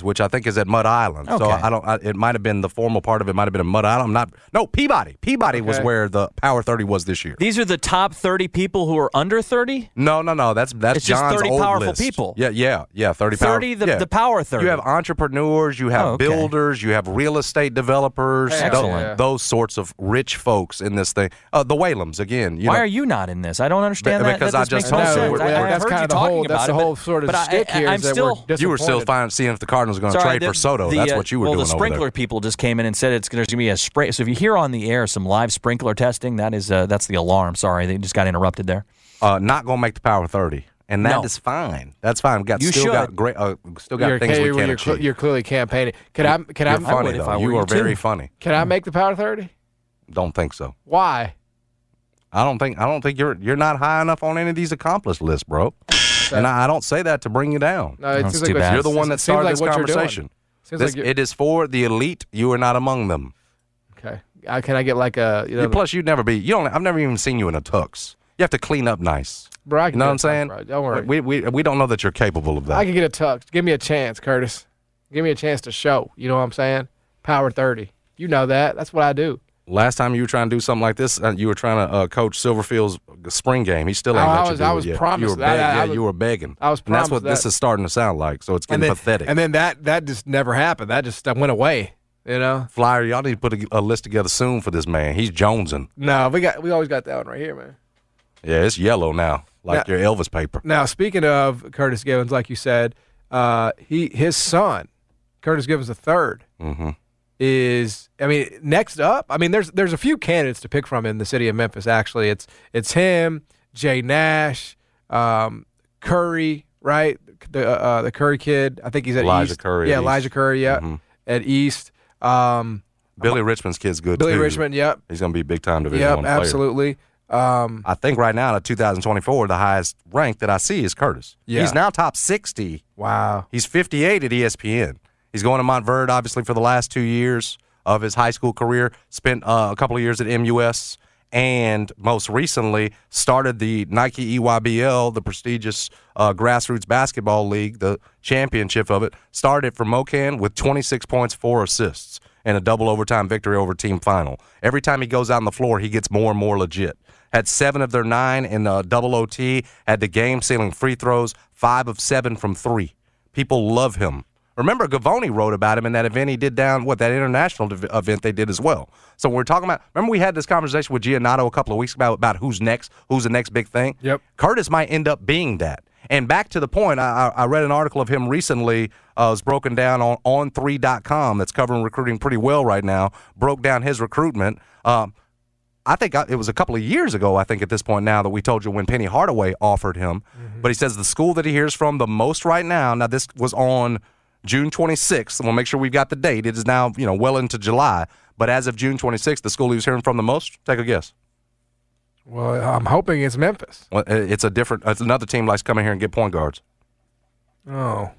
which I think is at Mud Island. Okay. So I don't. I, it might have been the formal part of it. Might have been a Mud Island. I'm not. No, Peabody. Peabody okay. was where the Power 30 was this year. These are the top 30 people who are under 30. No, no, no. That's that's it's John's just 30 old powerful list. people. Yeah, yeah, yeah. 30. 30 power, the, yeah. the Power 30. You have entrepreneurs. You have oh, okay. builders. You have real estate developers. Excellent. Those, those, sorts of rich folks in this thing. Uh, the Whalums again. Why know, are you not in this? I don't understand that. Because that I just sense. I, that's kind of the whole. That's the whole sort of stick here. I'm still. You were still fine, seeing if the Cardinals were going to trade for Soto. The, that's what you were well, doing. Well, the sprinkler people just came in and said it's there's going to be a spray. So if you hear on the air some live sprinkler testing, that is uh, that's the alarm. Sorry, they just got interrupted there. Uh, not going to make the Power 30 and that no. is fine. That's fine. We've got you still should. got great, uh, still got you're, things we you're, can you're, achieve. you're clearly campaigning. Can I? Can you're I? funny I would, though. You are too. very funny. Can I make the Power Thirty? Don't think so. Why? I don't think I don't think you're you're not high enough on any of these accomplished lists, bro. And I, I, don't say that to bring you down. No, it seems too like bad. You're the one that started like this what you're doing. conversation. This, like it is for the elite. You are not among them. okay. I, can I get like a you know? Plus, you'd never be. You don't. I've never even seen you in a tux. You have to clean up nice. bro, I You can know what I'm a tux, saying? bro. Don't worry. We, we we don't know that you're capable of that. I can get a tux. Give me a chance, Curtis. Give me a chance to show. You know what I'm saying? Power thirty. You know that. That's what I do. Last time you were trying to do something like this, uh, you were trying to uh, coach Silverfield's spring game. He still ain't Oh, let I you do I it was yet. promised you were that. beg- I- I yeah, was- you were begging. I was And that's what promised this is starting to sound like. So it's getting and then, pathetic. And then that that just never happened. That just that went away. You know? Flyer, y'all need to put a, a list together soon for this man. He's jonesing. No, we got we always got that one right here, man. Yeah, it's yellow now, like Yeah. your Elvis paper. Now, speaking of Curtis Givens, like you said, uh, he his son, Curtis Givens the 3rd Mm-hmm. Is I mean next up. I mean, there's there's a few candidates to pick from in the city of Memphis. Actually, it's it's him, Jay Nash, um, Curry, right? The uh, uh, the Curry kid. I think he's at Elijah East. Curry Yeah, Elijah East. Curry. Yeah, Mhm. at East. Um, Billy Richmond's kid's good Billy too. Richmond. Yep. He's going to be big time division Yep. one player. Absolutely. Um, I think right now in 2024, the highest rank that I see is Curtis. Yeah. He's now top 60. wow. He's 58 at ESPN. He's going to Montverde, obviously, for the last two years of his high school career. Spent uh, a couple of years at MUS, and most recently started the Nike EYBL, the prestigious uh, grassroots basketball league, the championship of it. Started for MoKan with 26 points, four assists, and a double overtime victory over Team Final. Every time he goes out on the floor, he gets more and more legit. Had seven of their nine in uh, double OT. Had the game sealing free throws, five of seven from three. People love him. Remember, Gavoni wrote about him in that event he did down, what, that international div- event they did as well. So we're talking about, remember we had this conversation with Giannotto a couple of weeks ago about who's next, who's the next big thing? Yep. Curtis might end up being that. And back to the point, I, I read an article of him recently. Uh, it was broken down on on3.com that's covering recruiting pretty well right now. Broke down his recruitment. Um, I think I- it was a couple of years ago, I think at this point now, that we told you when Penny Hardaway offered him. But he says the school that he hears from the most right now, now this was on June 26th. and We'll make sure we've got the date. It is now, you know, well into July. But as of June 26th, the school he was hearing from the most, take a guess. Well, I'm hoping it's Memphis. Well, It's a different, it's another team likes coming here and get point guards. Oh,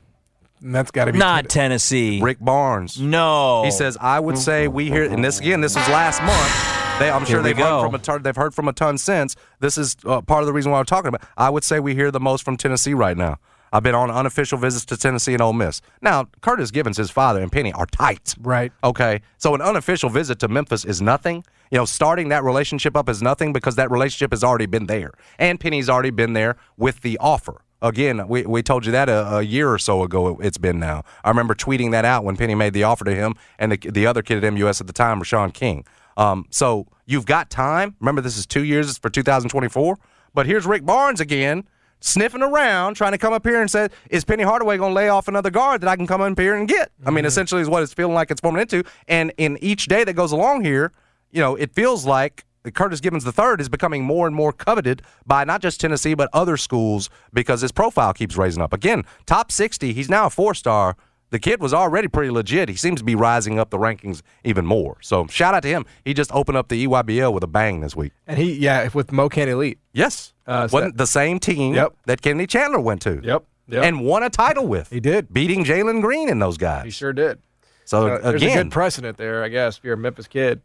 and that's got to be Not Tennessee. Rick Barnes. No. He says, I would say we hear, and this again, this was last month. They, I'm sure Here we they've heard, from a ton, they've heard from a ton since. This is uh, part of the reason why I'm talking about. I would say we hear the most from Tennessee right now. I've been on unofficial visits to Tennessee and Ole Miss. Now, Curtis Givens, his father, and Penny are tight. Right. Okay. So an unofficial visit to Memphis is nothing. You know, starting that relationship up is nothing because that relationship has already been there. And Penny's already been there with the offer. Again, we, we told you that a, a year or so ago it's been now. I remember tweeting that out when Penny made the offer to him and the, the other kid at MUS at the time, Rashawn King. Um, so you've got time. Remember, this is two years It's for 2024. But here's Rick Barnes again sniffing around, trying to come up here and say, "Is Penny Hardaway going to lay off another guard that I can come up here and get?" I mean, mm-hmm. essentially, is what it's feeling like it's forming into. And in each day that goes along here, you know, it feels like Curtis Givens III is becoming more and more coveted by not just Tennessee but other schools because his profile keeps raising up. Again, top 60, he's now a four star. The kid was already pretty legit. He seems to be rising up the rankings even more. So shout out to him. He just opened up the EYBL with a bang this week. And he, yeah, with Mo MoKan Elite. Yes, Uh, so wasn't the same team Yep. that Kennedy Chandler went to. Yep. Yep. and won a title with. He did. beating Jalen Green and those guys. He sure did. so Uh, there's a again, good precedent there, I guess, if you're a Memphis kid.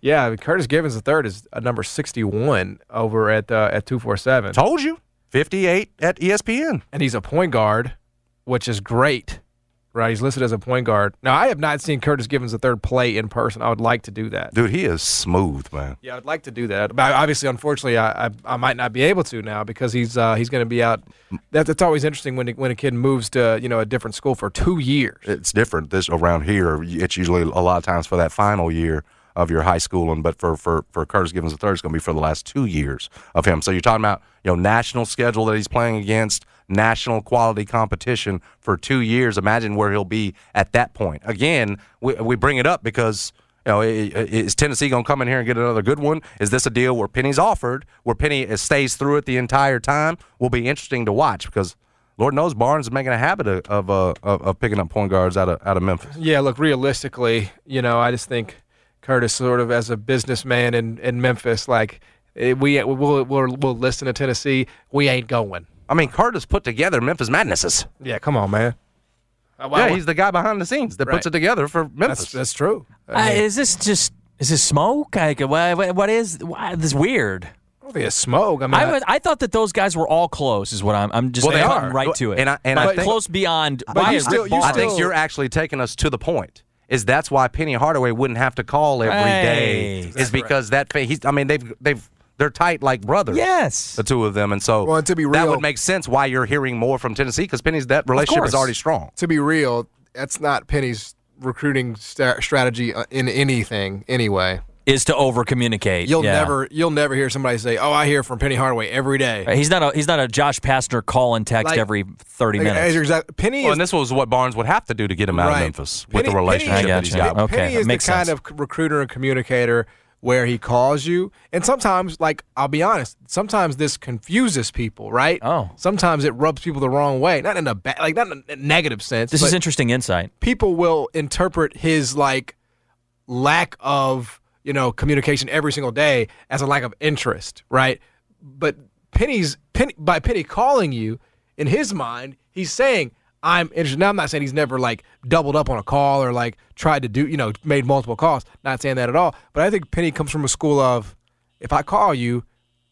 Yeah, I mean, Curtis Givens III is a number 61 over at uh, at 247. told you, fifty-eight at ESPN. and he's a point guard, which is great, right? He's listed as a point guard. Now, I have not seen Curtis Givens third play in person. I would like to do that. Dude, he is smooth, man. Yeah, I'd like to do that. But obviously, unfortunately, I, I, I might not be able to now because he's uh, he's going to be out. That, that's always interesting when when a kid moves to you know a different school for two years. It's different this around here. It's usually a lot of times for that final year of your high schooling, but for for for Curtis Givens III, it's going to be for the last two years of him. So you're talking about you know national schedule that he's playing against, national quality competition for two years. Imagine where he'll be at that point. Again, we we bring it up because. You know, is Tennessee going to come in here and get another good one? Is this a deal where Penny's offered, where Penny stays through it the entire time? Will be interesting to watch because Lord knows Barnes is making a habit of of, uh, of of picking up point guards out of out of Memphis. Yeah, look, realistically, you know, I just think Curtis, sort of as a businessman in, in Memphis, like eh, we we'll, we'll we'll listen to Tennessee. We ain't going. I mean, Curtis put together Memphis Madnesses. Yeah, come on, man. Uh, yeah, he's the guy behind the scenes that Right. puts it together for Memphis. that's that's true. I, Uh, is this just is this smoke? Like, what, what- what is why, this is weird? I don't think smoke. I mean, I, was, I thought that those guys were all close. Is what I'm. I'm just Well, they are. right to it. And I- and But I think- close beyond. But why you is still- Rick you I Barnes- think still- you're actually taking us to the point. Is that's why Penny Hardaway wouldn't have to call every day? Right. Is because that he's. I mean, they've they've they're tight like brothers. Yes. the two of them, and so Well, and to be real, that would make sense why you're hearing more from Tennessee because Penny's that relationship is already strong. to be real, that's not Penny's recruiting sta- strategy uh, in anything anyway. Is to over communicate. You'll never you'll never hear somebody say, "Oh, I hear from Penny Hardaway every day." He's not a he's not a Josh Pastner call and text Like- every thirty Like, minutes. exact- Penny Well, is and this was what Barnes would have to do to get him out Right. of Memphis with the relationship Penny- I that he's got. Okay, Penny that is makes the kind sense. of recruiter and communicator where he calls you, and sometimes, like I'll be honest, sometimes this confuses people, right? Oh. sometimes it rubs people the wrong way, not in a bad, like not in a negative sense. This is interesting insight. people will interpret his like lack of you know communication every single day as a lack of interest, right? But Penny's Penny by Penny calling you, in his mind, he's saying I'm interested. Now I'm not saying he's never like doubled up on a call or like tried to do you know made multiple calls. Not saying that at all. But I think Penny comes from a school of if I call you,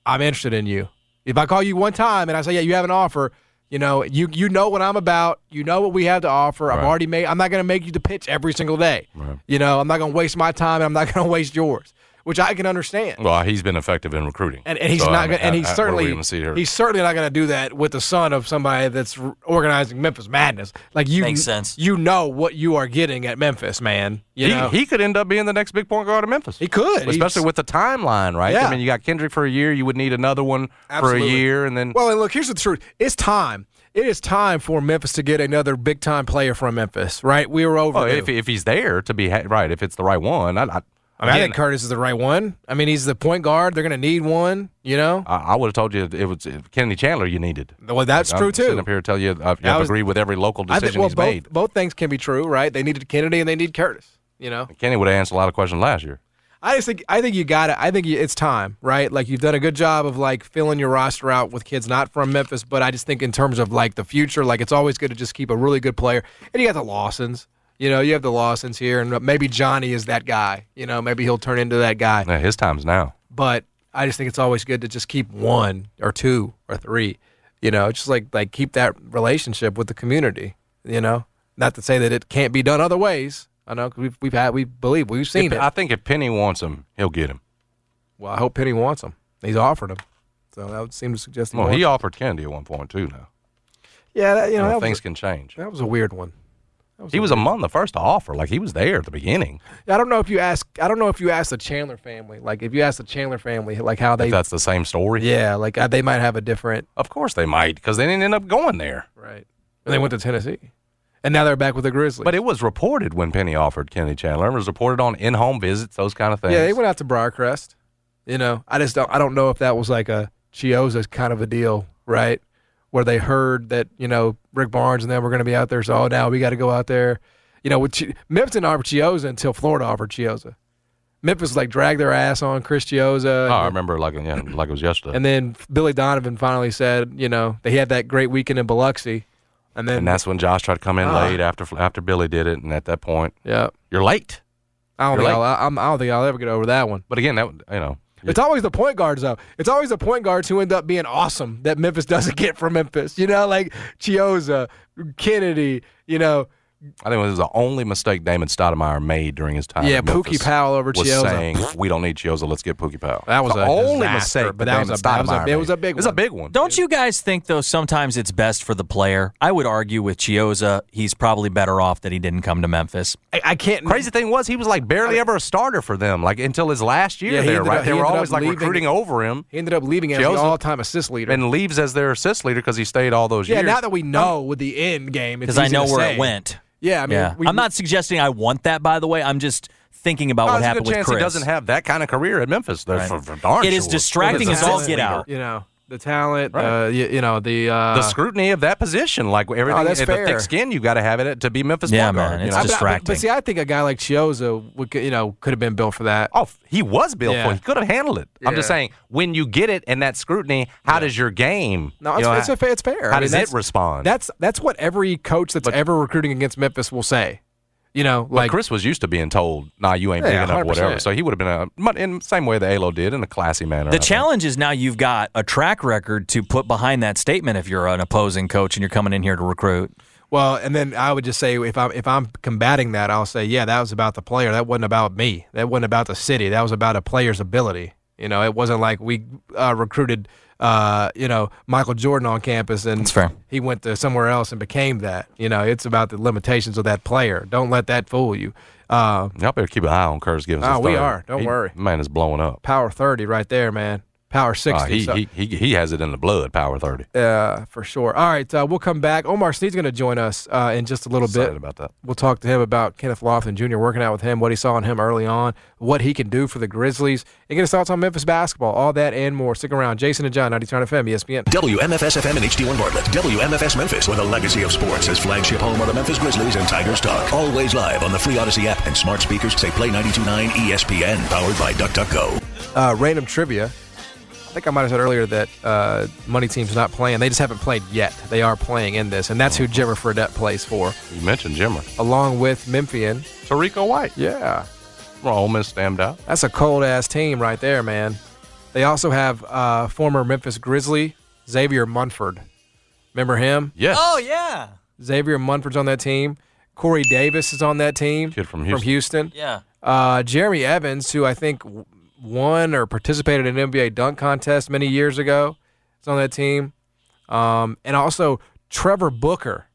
I'm interested in you. If I call you one time and I say yeah you have an offer. You know, you you know what I'm about. You know what we have to offer. I've already made. I'm not going to make you the pitch every single day. You know, I'm not going to waste my time. and I'm not going to waste yours, which I can understand. Well, he's been effective in recruiting, And, and he's So, I not. mean, Gonna, and he's I- what are we certainly see here? he's certainly not going to do that with the son of somebody that's organizing Memphis Madness. Like you, Makes sense. You know what you are getting at Memphis, man. You he, know he could end up being the next big point guard of Memphis. He could. especially He's- with the timeline, right? Yeah. I mean, you got Kendrick for a year. You would need another one Absolutely. for a year, and then Well, and look, here's the truth. It's time. It is time for Memphis to get another big time player from Memphis, right? We were over. oh, if, if he's there to be ha- right, if it's the right one, I, I, I mean, I think Curtis is the right one. I mean, he's the point guard. They're going to need one. You know. I, I would have told you it was Kennedy Chandler you needed. Well, that's I'm true sitting too. up here to tell you I, I I was- agree with every local I decision think well, he's both made. both things can be true, right? They needed Kennedy and they need Curtis. You know. Kennedy would have answered a lot of questions last year. I just think I think you got it. I think you, it's time, right? Like you've done a good job of like filling your roster out with kids not from Memphis, but I just think in terms of like the future, like it's always good to just keep a really good player. And you got the Lawsons, you know, you have the Lawsons here, and maybe Johnny is that guy. You know, maybe he'll turn into that guy. Yeah, his time's now. But I just think it's always good to just keep one or two or three. You know, just like like keep that relationship with the community. You know, not to say that it can't be done other ways. I know 'cause we've we've had we believe we've seen If- it. I think if Penny wants him, he'll get him. Well, I hope Penny wants him. He's offered him, so that would seem to suggest he Well, he offered Kennedy at one point too. Now, Yeah, that, you know, You know, things can change. that was a weird one. He was among the first to offer. Like he was there at the beginning. I don't know if you ask. I don't know if you ask the Chandler family. Like if you ask the Chandler family, like how they. If that's the same story. yeah, like uh, they might have a different. Of course they might, because they didn't end up going there. Right. And they went to Tennessee, and now they're back with the Grizzlies. But it was reported when Penny offered Kenny Chandler. It was reported on in-home visits, those kind of things. yeah, they went out to Briarcrest. You know, I just don't. I don't know if that was like a Chiozza kind of a deal, right? Where they heard that you know Rick Barnes and them were going to be out there, so oh, now we got to go out there. You know, Memphis didn't offer Chiozza until Florida offered Chiozza. Memphis like dragged their ass on Chris Chiozza. Oh, I remember like yeah, like it was yesterday. And then Billy Donovan finally said, you know, they had that great weekend in Biloxi, and then And that's when Josh tried to come in Ah. late after after Billy did it, and at that point, yeah, you're late. I don't You're think I'll, I'm, I don't think I'll ever get over that one. But again, that you know, It's always the point guards though. It's always the point guards who end up being awesome that Memphis doesn't get from Memphis. You know, like Chiozza, Kennedy. You know, I think it was the only mistake Damon Stoudemire made during his time. yeah, at Pookie Powell over was Chiozza. saying we don't need Chiozza, let's get Pookie Powell. That was the a only disaster, mistake, but that was a- that was a- Stoudemire it was a made. big It's a one. big one. Don't you guys think though sometimes it's best for the player? I would argue with Chiozza, he's probably better off that he didn't come to Memphis. I, I can't. Crazy thing was he was like barely ever a starter for them, like until his last year Yeah, there, right? up- they were always like leaving- recruiting over him He ended up leaving as the all-time assist leader. and leaves as their assist leader because he stayed all those yeah, years. Yeah, now that we know with the end game, Because I know where say. it went. Yeah, I mean, yeah. we- I'm not suggesting I want that, by the way. I'm just thinking about Oh, what there's a happened good with chance Chris. he doesn't have that kind of career at Memphis. They're Right. for, for darn It is sure. distracting With as all get out. You know, the talent. Right. Uh, you, you know, the uh, the scrutiny of that position, like everything, Oh, that's the fair. thick skin you got to have it to be Memphis. Yeah, point guard, man, you it's know? I- but- distracting. But, see, I think a guy like Chiozza would, you know, could have been built for that. Oh, he was built Yeah. for. it. He could have handled it. I'm just saying, when you get it and that scrutiny, how does your game? No, you it's, know, it's, a, it's fair. How I mean, does it respond? That's that's what every coach that's ever recruiting against Memphis will say. You know, But like Chris was used to being told, "Nah, you ain't big Yeah, enough, whatever." 100%. So he would have been a but in the same way that Alo did in a classy manner. I The think. challenge is now you've got a track record to put behind that statement if you're an opposing coach and you're coming in here to recruit. well, and then I would just say if I'm if I'm combating that, I'll say, yeah, that was about the player. That wasn't about me. That wasn't about the city. That was about a player's ability. You know, it wasn't like we uh, recruited, uh, you know, Michael Jordan on campus and he went to somewhere else and became that. You know, it's about the limitations of that player. Don't let that fool you. Uh, Y'all better keep an eye on Curtis Givens. Oh, we are. Don't He- worry. Man is blowing up. power thirty right there, man. Power Uh, sixty. he, so- he, he he has it in the blood. Power thirty. Uh, for sure. All right, uh, we'll come back. Omar Sneed's going to join us uh, in just a little Excited bit. about that. We'll talk to him about Kenneth Lofton Jr. working out with him, what he saw in him early on, what he can do for the Grizzlies, and get his thoughts on Memphis basketball. All that and more. Stick around. Jason and John, 90 FM, ESPN. WMFS FM and HD1 Bartlett. WMFS Memphis, where the legacy of sports is flagship home of the Memphis Grizzlies and Tigers talk. Always live on the free Odyssey app and smart speakers. Say Play 92.9 ESPN, powered by DuckDuckGo. Uh, random trivia. I think I might have said earlier that uh, Money Team's not playing. They just haven't played yet. They are playing in this, and that's who Jimmer Fredette plays for, You mentioned Jimmer. along with Memphian. Tarico White. Yeah. Well, Ole Miss stamped out. That's a cold ass team right there, man. They also have uh, former Memphis Grizzly Xavier Munford. Remember him? Yes. Oh, yeah. Xavier Munford's on that team. Corey Davis is on that team. Kid from From Houston. Houston. Yeah. Uh, Jeremy Evans, who I think w- won or participated in an NBA dunk contest many years ago, is on that team. Um, and also Trevor Booker,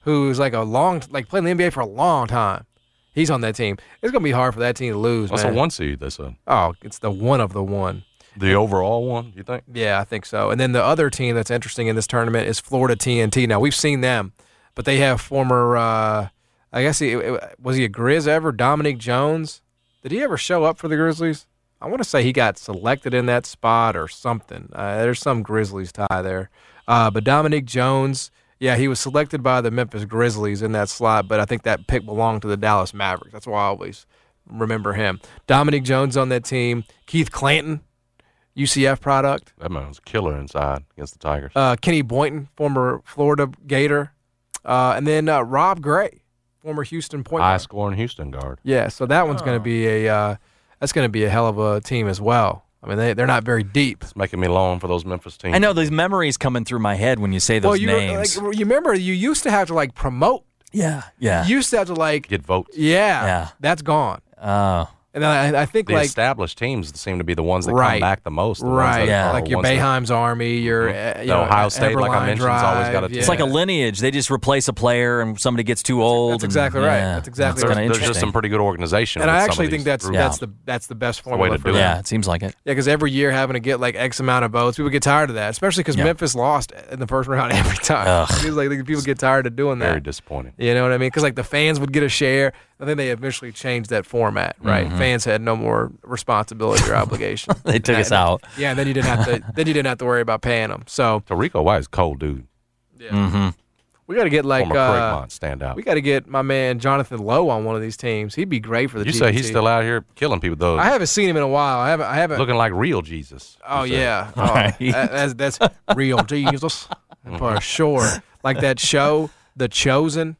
who's like a long, like playing in the NBA for a long time. He's on that team. It's gonna be hard for that team to lose, That's man. a one seed. They said Oh, it's the one of the one. the overall one. Do you think? Yeah, I think so. And then the other team that's interesting in this tournament is Florida TNT. Now we've seen them, but they have former. Uh, I guess he was he a Grizz ever? Dominique Jones. Did he ever show up for the Grizzlies? I want to say he got selected in that spot or something. Uh, there's some Grizzlies tie there. Uh, but Dominique Jones, yeah, he was selected by the Memphis Grizzlies in that slot, but I think that pick belonged to the Dallas Mavericks. That's why I always remember him. Dominique Jones on that team. Keith Clanton, UCF product. That man was a killer inside against the Tigers. Uh, Kenny Boynton, former Florida Gator, uh, and then uh, Rob Gray, former Houston point guard. High guard. scoring Houston guard. Yeah, so that one's going to be a uh, that's going to be a hell of a team as well. I mean, they they're not very deep. It's making me long for those Memphis teams. I know these memories coming through my head when you say those well, you names. like you remember you used to have to like promote. yeah. Yeah. You used to have to like Get votes. yeah, Yeah. that's gone. Oh. And then I, I think The like established teams seem to be the ones that Right. come back the most. The right, Yeah. like your ones that- Army, your uh, you The know, Ohio State, like I mentioned, has always got a team. It's like a lineage. They just replace a player and somebody gets too old. that's and- exactly right. yeah, That's exactly that's right. kinda There's just some pretty good organization. And I actually think that's groups. that's the that's the best way to formula do for it. yeah, it seems like it. Yeah, because every year having to get like X amount of votes, people get tired of that. Especially because Yeah. Memphis lost in the first round every time. Ugh. It feels like people get tired of doing that. very that. disappointing. You know what I mean? Because like the fans would get a share, and then they eventually changed that format. Right? Mm-hmm. Fans had no more responsibility or obligation. They took And us that- out. Yeah, and then you didn't have to. then you didn't have to worry about paying them. So Tarico White is cold dude. Yeah. Mm-hmm. we got to get like Former uh, Craigmont standout. we got to get my man Jonathan Lowe on one of these teams. He'd be great for the. You say he's TNT. still out here killing people though, I haven't seen him in a while. I haven't. I haven't. looking like real Jesus. Oh yeah, oh, Right. that- that's that's real Jesus for sure. Like that show, The Chosen.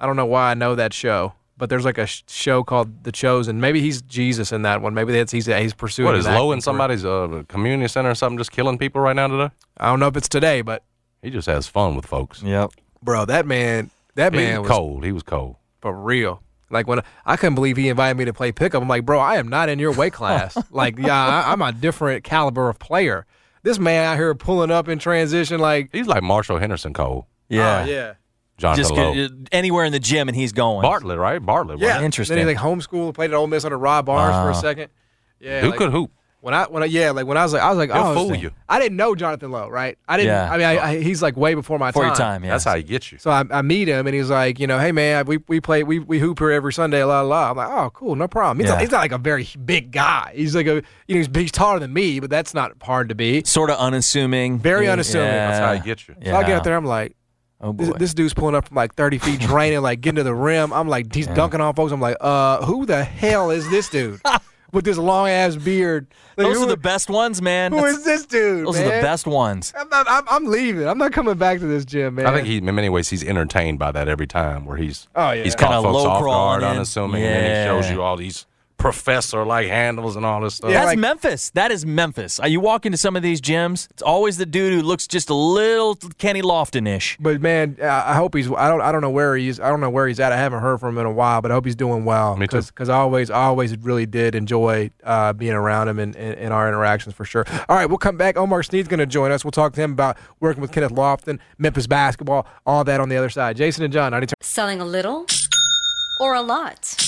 I don't know why I know that show, but there's like a sh- show called The Chosen. Maybe he's Jesus in that one. Maybe that's he's he's pursuing. What is an Lowe in somebody's uh, community center or something, just killing people right now today? I don't know if it's today, but He just has fun with folks. Yep. bro, that man, that He man was was cold. He was cold. for real. Like when I couldn't believe he invited me to play pickup. I'm like, bro, I am not in your weight class. like, yeah, I, I'm a different caliber of player. This man out here pulling up in transition, like, He's like Marshall Henderson cold. Yeah. oh, yeah. Jonathan Just Lowe. get, uh, anywhere in the gym and he's going. Bartlett, right? Bartlett. Yeah, wasn't Interesting. Then he like homeschooled, played at Ole Miss under Rob Barnes for a uh-huh. second. Yeah. Who like, could hoop? when I when I yeah like when I was like I was like He'll oh fool you. I didn't know Jonathan Lowe right I didn't Yeah. I mean I, I, he's like way before my For time your time, yeah. That's how he gets you. so I, I meet him and he's like you know hey man we we play we, we hoop here every Sunday la la la I'm like oh cool no problem he's, Yeah. not, he's not like a very big guy he's like a you know he's, he's taller than me but that's not hard to be Sort of unassuming. Very Yeah. unassuming. That's how he gets you. so I get Yeah. out there I'm like Oh boy. this, this dude's pulling up from like 30 feet draining like getting to the rim I'm like he's dunking on folks I'm like uh who the hell is this dude with this long ass beard Like, Those who- are the best ones, man. who That's- is this dude Those are the best ones. I'm not. I'm, I'm leaving. I'm not coming back to this gym, man. I think he, in many ways, he's entertained by that every time where he's Oh, yeah. he's Kinda caught folks low off crawling guard, in. unassuming, and then he shows you all these professor like handles and all this stuff. Yeah, That's like- Memphis. That is Memphis. Uh, You walk into some of these gyms, it's always the dude who looks just a little Kenny Lofton-ish. But man, I I hope he's. I don't. I don't know where he's. I don't know where he's at. I haven't heard from him in a while, but I hope he's doing well. Me too. Because I always, I always really did enjoy uh, being around him and in, in, our interactions for sure. All right, we'll come back. Omar Sneed's going to join us. We'll talk to him about working with Kenneth Lofton, Memphis basketball, all that on the other side. Jason and John, 90 Selling a little or a lot?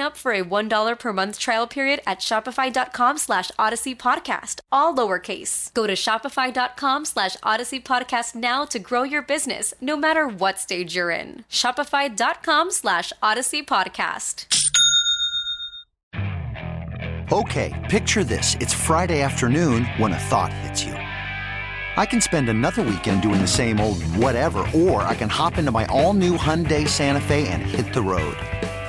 up for a $1 per month trial period at shopify.com slash odyssey podcast, all lowercase. Go to shopify.com slash odyssey podcast now to grow your business, no matter what stage you're in. Shopify.com slash odyssey podcast. Okay, picture this. It's Friday afternoon when a thought hits you. I can spend another weekend doing the same old whatever, or I can hop into my all new Hyundai Santa Fe and hit the road.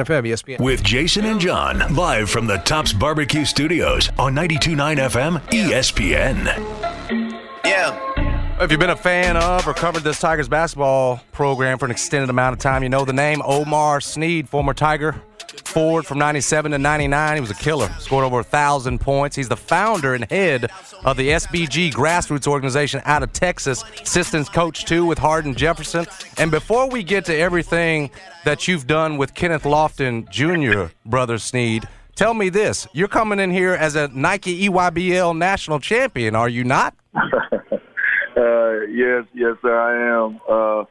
FM, ESPN. With Jason and John, live from the Tops Barbecue Studios on 92.9 FM ESPN. Yeah. If you've been a fan of or covered this Tigers basketball program for an extended amount of time, you know the name Omar Sneed, former Tiger forward from 97 to 99. He was a killer, scored over a 1,000 points. He's the founder and head of the SBG grassroots organization out of Texas, assistant coach too with Hardin Jefferson. And before we get to everything that you've done with Kenneth Lofton Jr., Brother Sneed, tell me this. You're coming in here as a Nike EYBL national champion, are you not? Uh, yes, yes, sir, I am. Uh,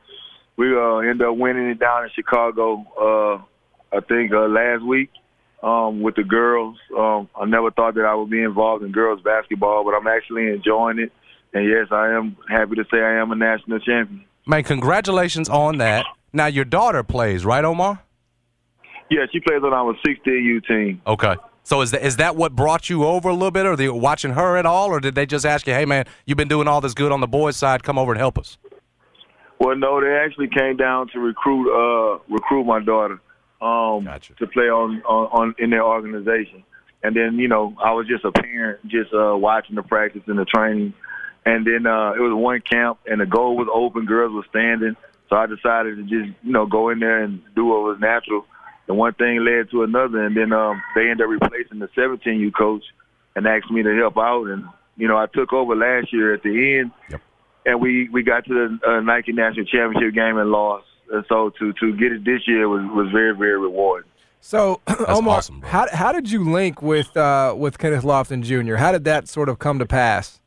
we uh, ended up winning it down in Chicago. Uh, I think uh, last week um, with the girls. Um, I never thought that I would be involved in girls basketball, but I'm actually enjoying it. And yes, I am happy to say I am a national champion. Man, congratulations on that. Now your daughter plays, right, Omar? Yeah, she plays on our 16U team. Okay. So is that is that what brought you over a little bit, or are they watching her at all, or did they just ask you, "Hey, man, you've been doing all this good on the boys' side. Come over and help us." Well, no, they actually came down to recruit uh, recruit my daughter um, Gotcha. to play on, on on in their organization. And then you know I was just a parent, just uh, watching the practice and the training. And then uh, it was one camp, and the goal was open. Girls were standing, so I decided to just you know go in there and do what was natural. And one thing led to another, and then um, they ended up replacing the 17U coach and asked me to help out. And you know I took over last year at the end, Yep. and we we got to the uh, Nike National Championship game and lost. And so to to get it this year was was very very rewarding. So, Omar, awesome, how, how did you link with uh, with Kenneth Lofton Jr.? How did that sort of come to pass?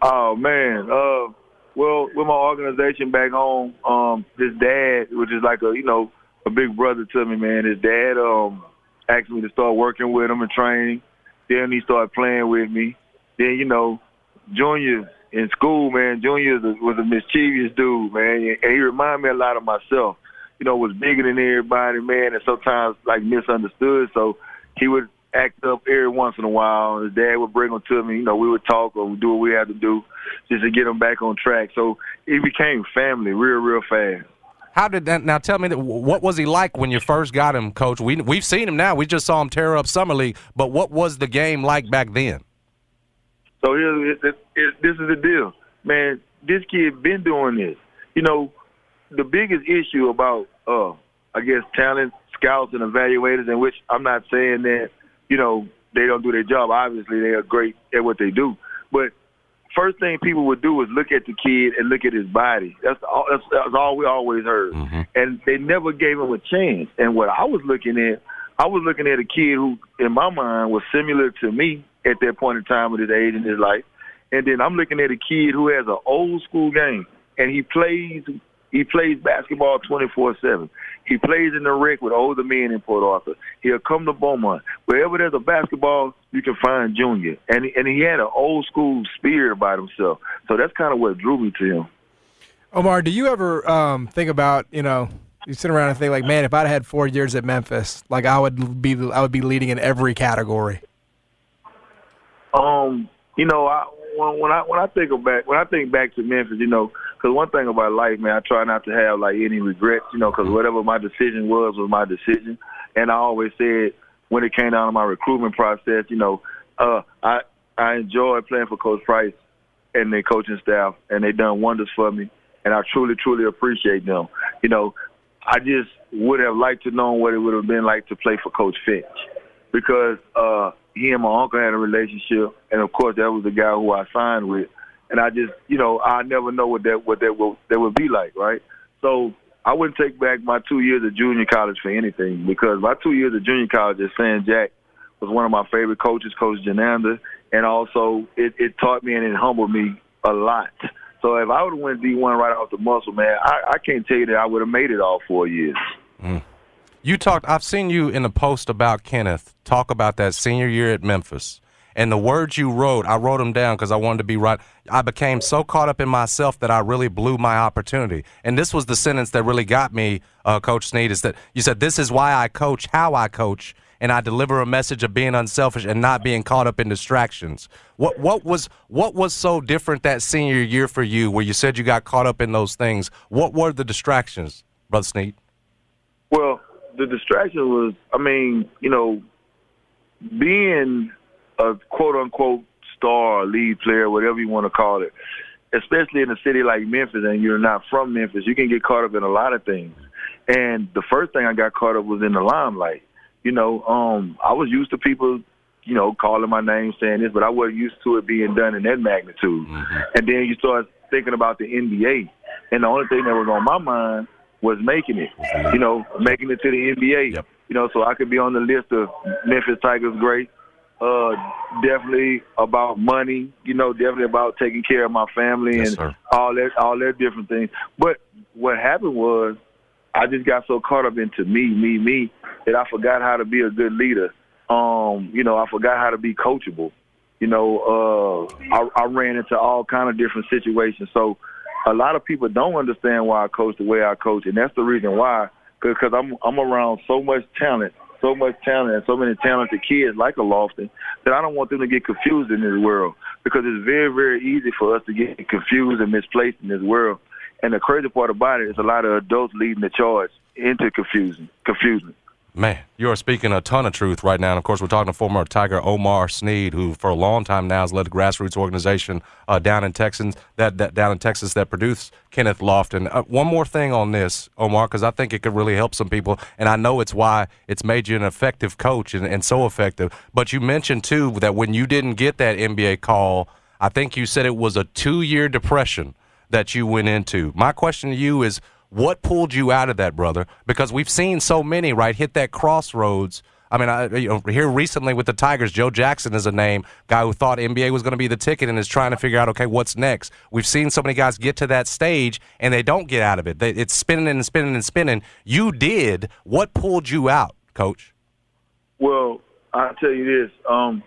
Oh man, uh, well, with my organization back home, um, his dad, which is like a you know a big brother to me, man. His dad um asked me to start working with him and training. Then he started playing with me. Then you know, Junior in school, man. Junior was a, mischievous dude, man, and he reminded me a lot of myself. You know, was bigger than everybody, man, and sometimes like misunderstood. So he would act up every once in a while. His dad would bring him to me. You know, we would talk or do what we had to do just to get him back on track. So it became family real, real fast. How did that? Now tell me that. What was he like when you first got him, Coach? We we've seen him now. We just saw him tear up summer league. But what was the game like back then? So here, it, it, it, this is the deal, man. This kid been doing this. You know, the biggest issue about, uh, I guess, talent scouts and evaluators, in which I'm not saying that, you know, they don't do their job. Obviously, they are great at what they do. But first thing people would do is look at the kid and look at his body. That's all. That's, that's all we always heard. And they never gave him a chance. And what I was looking at, I was looking at a kid who, in my mind, was similar to me at that point in time of his age in his life. And then I'm looking at a kid who has an old school game, and he plays. He plays basketball 24/7. He plays in the rec with older men in Port Arthur. He'll come to Beaumont. Wherever there's a basketball, you can find Junior. And and he had an old school spirit about himself. So that's kind of what drew me to him. Omar, do you ever um, think about you know you sit around and think like, man, if I'd had four years at Memphis, like I would be I would be leading in every category. Um, you know, I when, when I when I think back when I think back to Memphis, you know, because one thing about life, man, I try not to have like any regrets, you know, because whatever my decision was was my decision, and I always said when it came down to my recruitment process, you know, uh, I I enjoyed playing for Coach Price and their coaching staff, and they done wonders for me, and I truly truly appreciate them. You know, I just would have liked to know what it would have been like to play for Coach Finch because uh, he and my uncle had a relationship, and of course that was the guy who I signed with. And I just, you know, I never know what that what that will that would be like, right? So I wouldn't take back my two years of junior college for anything because my two years of junior college at San Jack was one of my favorite coaches, Coach Gernander, and also it, it taught me and it humbled me a lot. So if I would have went D1 right off the muscle, man, I, I can't tell you that I would have made it all four years. Mm. You talked. I've seen you in a post about Kenneth talk about that senior year at Memphis, and the words you wrote. I wrote them down because I wanted to be right. I became so caught up in myself that I really blew my opportunity. And this was the sentence that really got me, uh, Coach Sneed, Is that you said this is why I coach, how I coach, and I deliver a message of being unselfish and not being caught up in distractions. What what was what was so different that senior year for you, where you said you got caught up in those things? What were the distractions, brother Sneed? Well, the distraction was, I mean, you know, being a quote unquote star, lead player, whatever you want to call it, especially in a city like Memphis and you're not from Memphis, you can get caught up in a lot of things. And the first thing I got caught up was in the limelight. You know, um, I was used to people, you know, calling my name, saying this, but I wasn't used to it being done in that magnitude. Mm-hmm. And then you start thinking about the NBA, and the only thing that was on my mind was making it. You know, making it to the NBA. Yep. You know, so I could be on the list of Memphis Tigers great. Uh, definitely about money. You know, definitely about taking care of my family yes, and sir. all that, all that different things. But what happened was, I just got so caught up into me, me, me that I forgot how to be a good leader. Um, you know, I forgot how to be coachable. You know, uh, I, I ran into all kind of different situations. So a lot of people don't understand why I coach the way I coach, and that's the reason why. Because I'm I'm around so much talent, so much talent, and so many talented kids like a Lofton that I don't want them to get confused in this world. Because it's very very easy for us to get confused and misplaced in this world. And the crazy part about it is a lot of adults leading the charge into confusion. Confusion. Man, you are speaking a ton of truth right now. And of course, we're talking to former Tiger Omar Sneed, who for a long time now has led a grassroots organization uh, down in Texas that, that, down in Texas that produced Kenneth Lofton. Uh, one more thing on this, Omar, because I think it could really help some people, and I know it's why it's made you an effective coach and, and so effective. But you mentioned too that when you didn't get that NBA call, I think you said it was a two-year depression that you went into. My question to you is what pulled you out of that, brother? Because we've seen so many, right, hit that crossroads. I mean, I, you know, here recently with the Tigers, Joe Jackson is a name, guy who thought NBA was going to be the ticket and is trying to figure out, okay, what's next. We've seen so many guys get to that stage and they don't get out of it. They, it's spinning and spinning and spinning. You did. What pulled you out, Coach? Well, I'll tell you this. Um,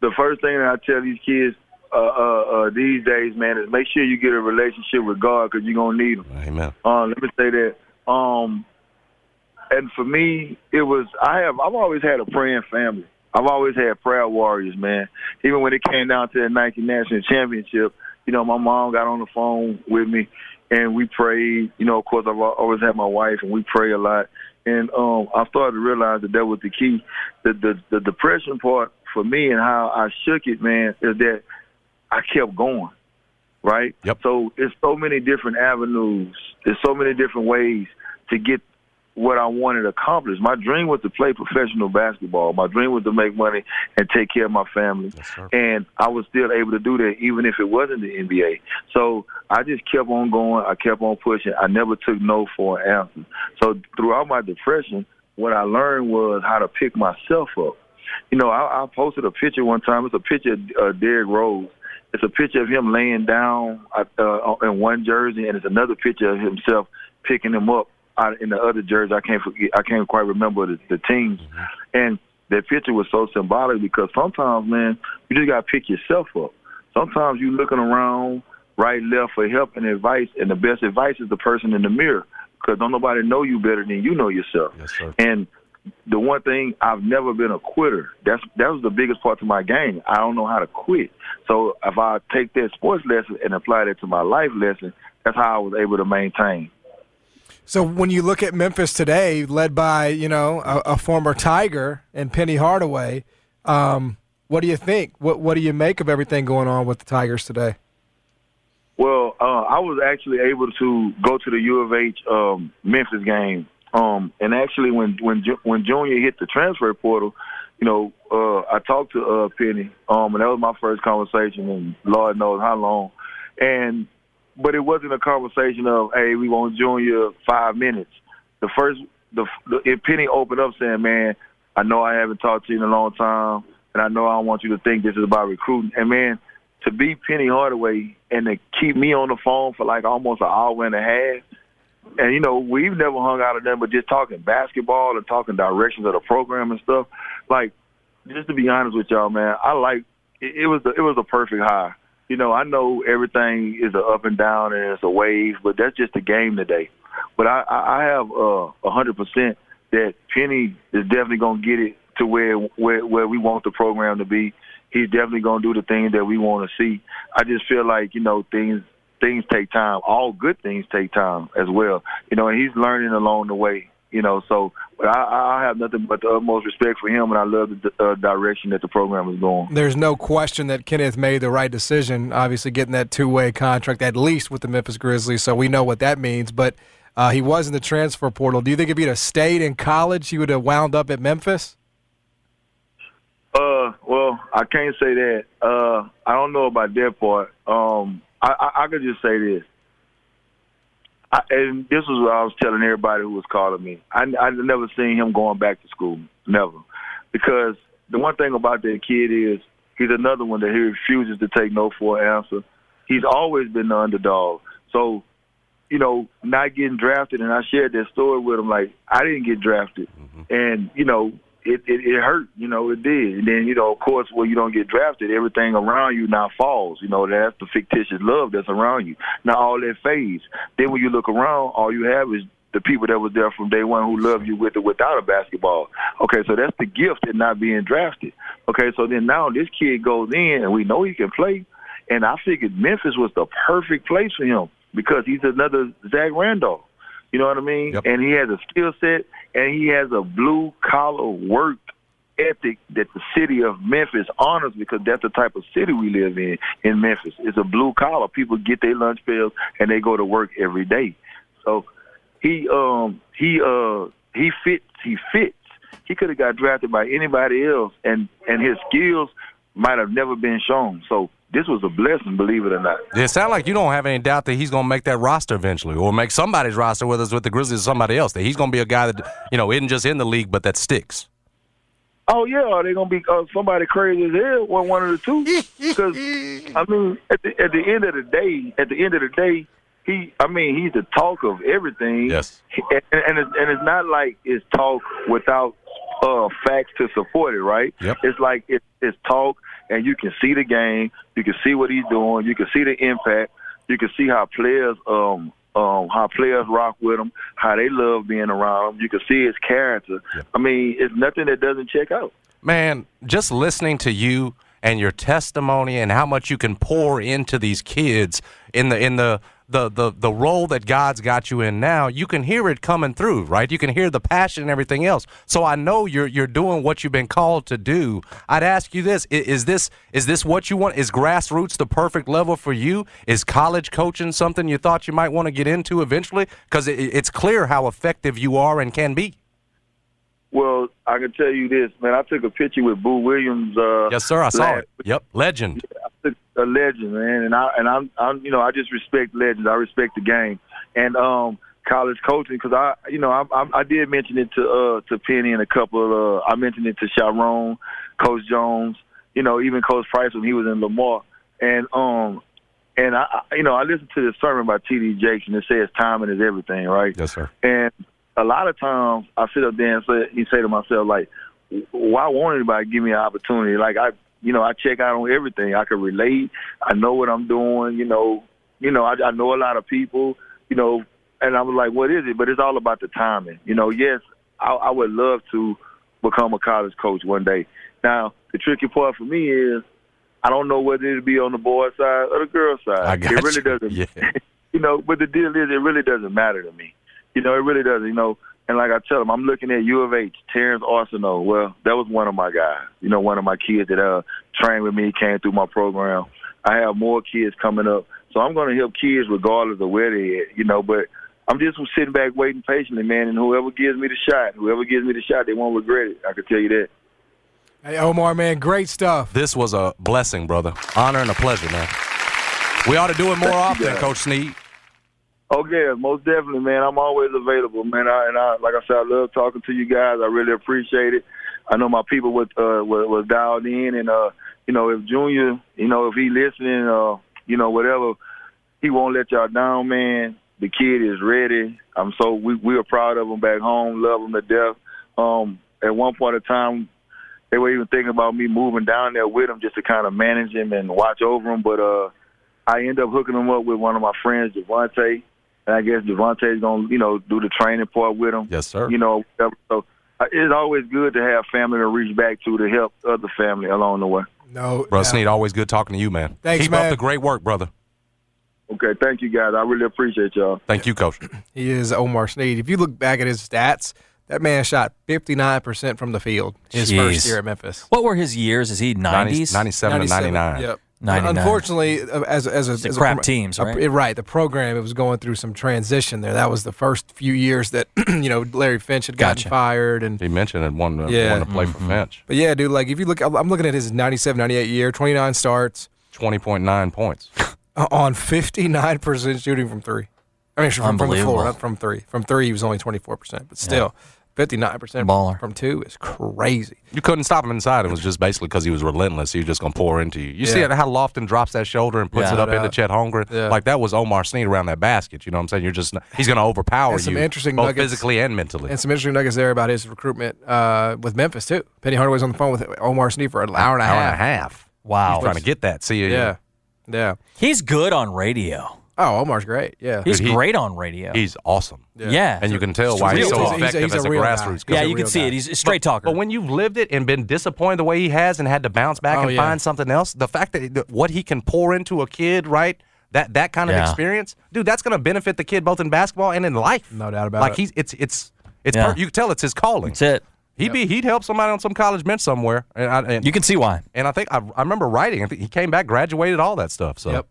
the first thing that I tell these kids uh, uh, uh, these days, man, is make sure you get a relationship with God because you're gonna need Him. Amen. Uh, let me say that. Um, and for me, it was I have I've always had a praying family. I've always had prayer warriors, man. Even when it came down to the Nike National Championship, you know, my mom got on the phone with me and we prayed. You know, of course, I've always had my wife and we pray a lot. And um, I started to realize that that was the key. The, the the depression part for me and how I shook it, man, is that I kept going, right? Yep. So it's so many different avenues. There's so many different ways to get what I wanted accomplished. My dream was to play professional basketball. My dream was to make money and take care of my family. Yes, and I was still able to do that even if it wasn't the NBA. So I just kept on going. I kept on pushing. I never took no for an answer. So throughout my depression, what I learned was how to pick myself up. You know, I, I posted a picture one time. It's a picture of uh, Derrick Rose it's a picture of him laying down uh, in one jersey, and it's another picture of himself picking him up out in the other jersey. I can't forget. I can't quite remember the, the teams. Mm-hmm. And that picture was so symbolic because sometimes, man, you just gotta pick yourself up. Sometimes you looking around right, left for help and advice, and the best advice is the person in the mirror because don't nobody know you better than you know yourself. Yes, sir. And the one thing I've never been a quitter. That's that was the biggest part to my game. I don't know how to quit. So if I take that sports lesson and apply that to my life lesson, that's how I was able to maintain. So when you look at Memphis today, led by you know a, a former Tiger and Penny Hardaway, um, what do you think? What what do you make of everything going on with the Tigers today? Well, uh, I was actually able to go to the U of H um, Memphis game um, and actually, when when when Junior hit the transfer portal, you know, uh, I talked to uh, Penny, um, and that was my first conversation, and Lord knows how long. And but it wasn't a conversation of, hey, we want Junior five minutes. The first, the, the Penny opened up saying, man, I know I haven't talked to you in a long time, and I know I don't want you to think this is about recruiting. And man, to be Penny Hardaway and to keep me on the phone for like almost an hour and a half and you know we've never hung out of them, but just talking basketball and talking directions of the program and stuff. Like, just to be honest with y'all, man, I like it, it was the it was a perfect high. You know, I know everything is a up and down and it's a wave, but that's just the game today. But I I I have uh, a hundred percent that Penny is definitely gonna get it to where where where we want the program to be. He's definitely gonna do the things that we want to see. I just feel like you know things things take time. All good things take time as well. You know, and he's learning along the way. You know, so but I, I have nothing but the utmost respect for him, and I love the uh, direction that the program is going. There's no question that Kenneth made the right decision. Obviously, getting that two-way contract at least with the Memphis Grizzlies, so we know what that means. But uh, he was in the transfer portal. Do you think if he'd have stayed in college, he would have wound up at Memphis? Uh, well, I can't say that. Uh, I don't know about that part. Um, I, I, I could just say this. I, and this was what I was telling everybody who was calling me. I I never seen him going back to school, never, because the one thing about that kid is he's another one that he refuses to take no for an answer. He's always been the underdog. So, you know, not getting drafted, and I shared that story with him. Like I didn't get drafted, mm-hmm. and you know, it, it it hurt. You know, it did. And then you know, of course, when you don't get drafted, everything around you now falls. You know, that's the fictitious love that's around you. Now all that fades. Then when you look around, all you have is the people that was there from day one who love you with or without a basketball. Okay, so that's the gift in not being drafted. Okay, so then now this kid goes in and we know he can play. And I figured Memphis was the perfect place for him because he's another Zach Randolph. You know what I mean? Yep. And he has a skill set and he has a blue collar work ethic that the city of Memphis honors because that's the type of city we live in in Memphis. It's a blue collar. People get their lunch bills and they go to work every day. So he um he uh he fits he fits. He could have got drafted by anybody else and and his skills might have never been shown. So this was a blessing, believe it or not. It sounds like you don't have any doubt that he's going to make that roster eventually, or make somebody's roster, whether it's with the Grizzlies or somebody else. That he's going to be a guy that you know isn't just in the league, but that sticks. Oh yeah, are they gonna be uh, somebody crazy as hell? One, one of the two. Because I mean, at the at the end of the day, at the end of the day, he. I mean, he's the talk of everything. Yes. And and it's, and it's not like it's talk without uh facts to support it, right? Yep. It's like it, it's talk, and you can see the game, you can see what he's doing, you can see the impact, you can see how players um um, how players rock with him, how they love being around him. You can see his character. I mean, it's nothing that doesn't check out. Man, just listening to you and your testimony and how much you can pour into these kids in the in the the the, the role that God's got you in now, you can hear it coming through, right? You can hear the passion and everything else. So I know you're you're doing what you've been called to do. I'd ask you this: is, is this is this what you want? Is grassroots the perfect level for you? Is college coaching something you thought you might want to get into eventually? Because it, it's clear how effective you are and can be. Well, I can tell you this, man. I took a picture with Boo Williams. Uh, Yes, sir. I saw last it. Yep, legend. A legend, man, and I and I'm, I'm, you know, I just respect legends. I respect the game and um college coaching because I, you know, I, I, I did mention it to uh to Penny and a couple. Of, uh, I mentioned it to Sharon, Coach Jones, you know, even Coach Price when he was in Lamar, and um. And I, I- you know, I listened to this sermon by T.D. Jakes, and it says timing is everything, right? Yes, sir. And a lot of times I sit up there and say, you say to myself, like, why won't anybody give me an opportunity? Like I, you know, I check out on everything. I can relate. I know what I'm doing. You know, you know, I, I know a lot of people. You know, and I was like, what is it? But it's all about the timing. You know, yes, I, I would love to become a college coach one day. Now, the tricky part for me is I don't know whether it'll be on the boy side or the girl side. I got it really you. doesn't. Yeah. you know, but the deal is, it really doesn't matter to me. You know, it really doesn't. You know, and like I tell them, I'm looking at U of H, Terrance Arceneaux. Well, that was one of my guys. You know, one of my kids that uh trained with me, came through my program. I have more kids coming up, so I'm going to help kids regardless of where they at. You know, but I'm just sitting back waiting patiently, man. And whoever gives me the shot, whoever gives me the shot, they won't regret it. I can tell you that. Hey, Omar, man, great stuff. This was a blessing, brother. Honor and a pleasure, man. We ought to do it more often, guys. Coach Sneed. Oh yeah, most definitely, man. I'm always available, man. I, and I, like I said, I love talking to you guys. I really appreciate it. I know my people was uh, was, was dialed in, and uh, you know, if Junior, you know, if he listening, uh, you know, whatever, he won't let y'all down, man. The kid is ready. I'm so we we are proud of him back home. Love him to death. Um, at one point in time, they were even thinking about me moving down there with him just to kind of manage him and watch over him. But uh, I ended up hooking him up with one of my friends, Javante, And I guess Devontae's gonna, you know, do the training part with him. Yes, sir. You know, whatever. so uh, it's always good to have family to reach back to to help other family along the way. No, Bro, no. Sneed, always good talking to you, man. Thanks, Keep man. up the great work, brother. Okay, thank you guys. I really appreciate y'all. Thank you, Coach. He is Omar Sneed. If you look back at his stats, that man shot 59% from the field his Jeez. first year at Memphis. What were his years? Is he 90, 90s? 97 to 99. Yep. 99. Unfortunately, uh, as as a, It's as a crap pro- teams, a- right? right. The program it was going through some transition there. That was the first few years that you know Larry Finch had gotten Gotcha. fired, and He mentioned it one, uh, Yeah. one to play for Finch. but yeah, dude. Like if you look, I'm looking at his 97, 98 year, 29 starts 20.9 points. uh, on 59 percent shooting from three. I mean, from, from the floor, not from three. From three, he was only 24 percent, but still. 59% Baller. from two is crazy. You couldn't stop him inside. It was just basically because he was relentless. He was just going to pour into you. You see Yeah. it, how Lofton drops that shoulder and puts Yeah. it up No into. Chet Holmgren? Yeah. Like that was Omar Sneed around that basket. You know what I'm saying? You're just he's going to overpower And some you, interesting both nuggets. physically and mentally. And some interesting nuggets there about his recruitment uh, with Memphis, too. Penny Hardaway's on the phone with Omar Sneed for an hour and a hour half. and a half. Wow. He's trying to get that. See, you. Yeah. Yeah. He's good on radio. Oh, Omar's great. Yeah. He's Dude, he- great on radio. he's awesome. yeah. And you can tell why he's real. so He's a- he's a- effective he's a as a real guy. grassroots Yeah, yeah, you can real see guy. it. He's a straight talker. But when you've lived it and been disappointed the way he has and had to bounce back Oh, and yeah. find something else, the fact that that what he can pour into a kid, right? That that kind of Yeah. experience, dude, that's going to benefit the kid both in basketball and in life. No doubt about like it. Like he's it's it's it's Yeah. per- you can tell it's his calling. That's it. He'd be he'd help somebody on some college bench somewhere, and I, and, You can see why. and I think I, I remember writing. I think he came back, graduated, all that stuff. So Yep.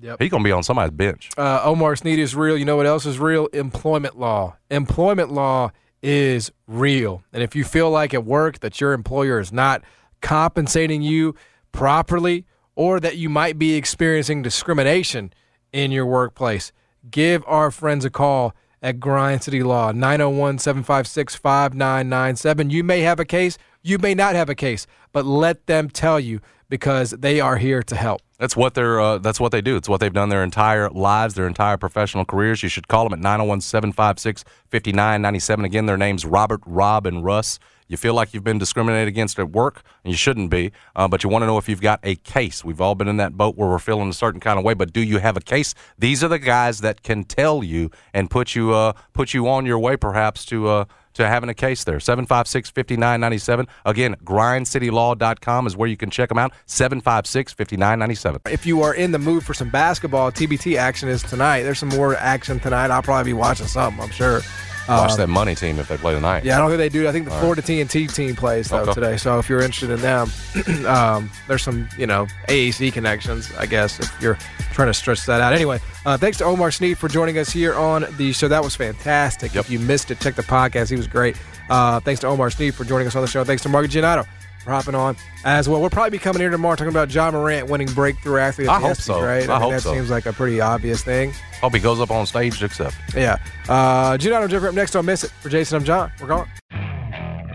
Yep. he's gonna be on somebody's bench. Uh, Omar Sneed is real. You know what else is real? Employment law. Employment law is real. And if you feel like at work that your employer is not compensating you properly or that you might be experiencing discrimination in your workplace, give our friends a call at Grind City Law, 901 756 5997. You may have a case, you may not have a case, but let them tell you because they are here to help. That's what they're. Uh, that's what they do. It's what they've done their entire lives, their entire professional careers. You should call them at 901-756-5997. Again, their names Robert, Rob, and Russ. You feel like you've been discriminated against at work, and you shouldn't be. Uh, but you want to know if you've got a case. We've all been in that boat where we're feeling a certain kind of way. But do you have a case? These are the guys that can tell you and put you uh, put you on your way, perhaps to. To having a case there. 756 5997. Again, grindcitylaw.com is where you can check them out. 756 5997. If you are in the mood for some basketball, TBT action is tonight. There's some more action tonight. I'll probably be watching something, I'm sure. Watch that money team if they play tonight. Yeah, I don't think they do. I think the Florida TNT team plays though Okay. today. So if you're interested in them, um, there's some you know AAC connections, I guess, if you're trying to stretch that out. Anyway, uh, thanks to Omar Sneed for joining us here on the show. That was fantastic. If you missed it, check the podcast. He was great. Uh, thanks to Omar Sneed for joining us on the show. Thanks to Mark Giannotto for hopping on as well. We'll probably be coming here tomorrow talking about Ja Morant winning breakthrough athlete. Of I the hope ESPYs, so. Right? I mean, hope that so. seems like a pretty obvious thing. Hope he goes up on stage to accept. Yeah. Uh, Giannotto Jeffrey up next. Don't miss it. For Jason, I'm John. We're gone.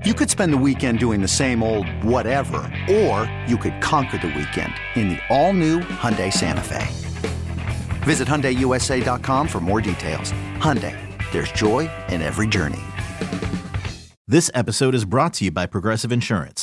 You could spend the weekend doing the same old whatever, or you could conquer the weekend in the all-new Hyundai Santa Fe. Visit HyundaiUSA.com for more details. Hyundai, there's joy in every journey. This episode is brought to you by Progressive Insurance.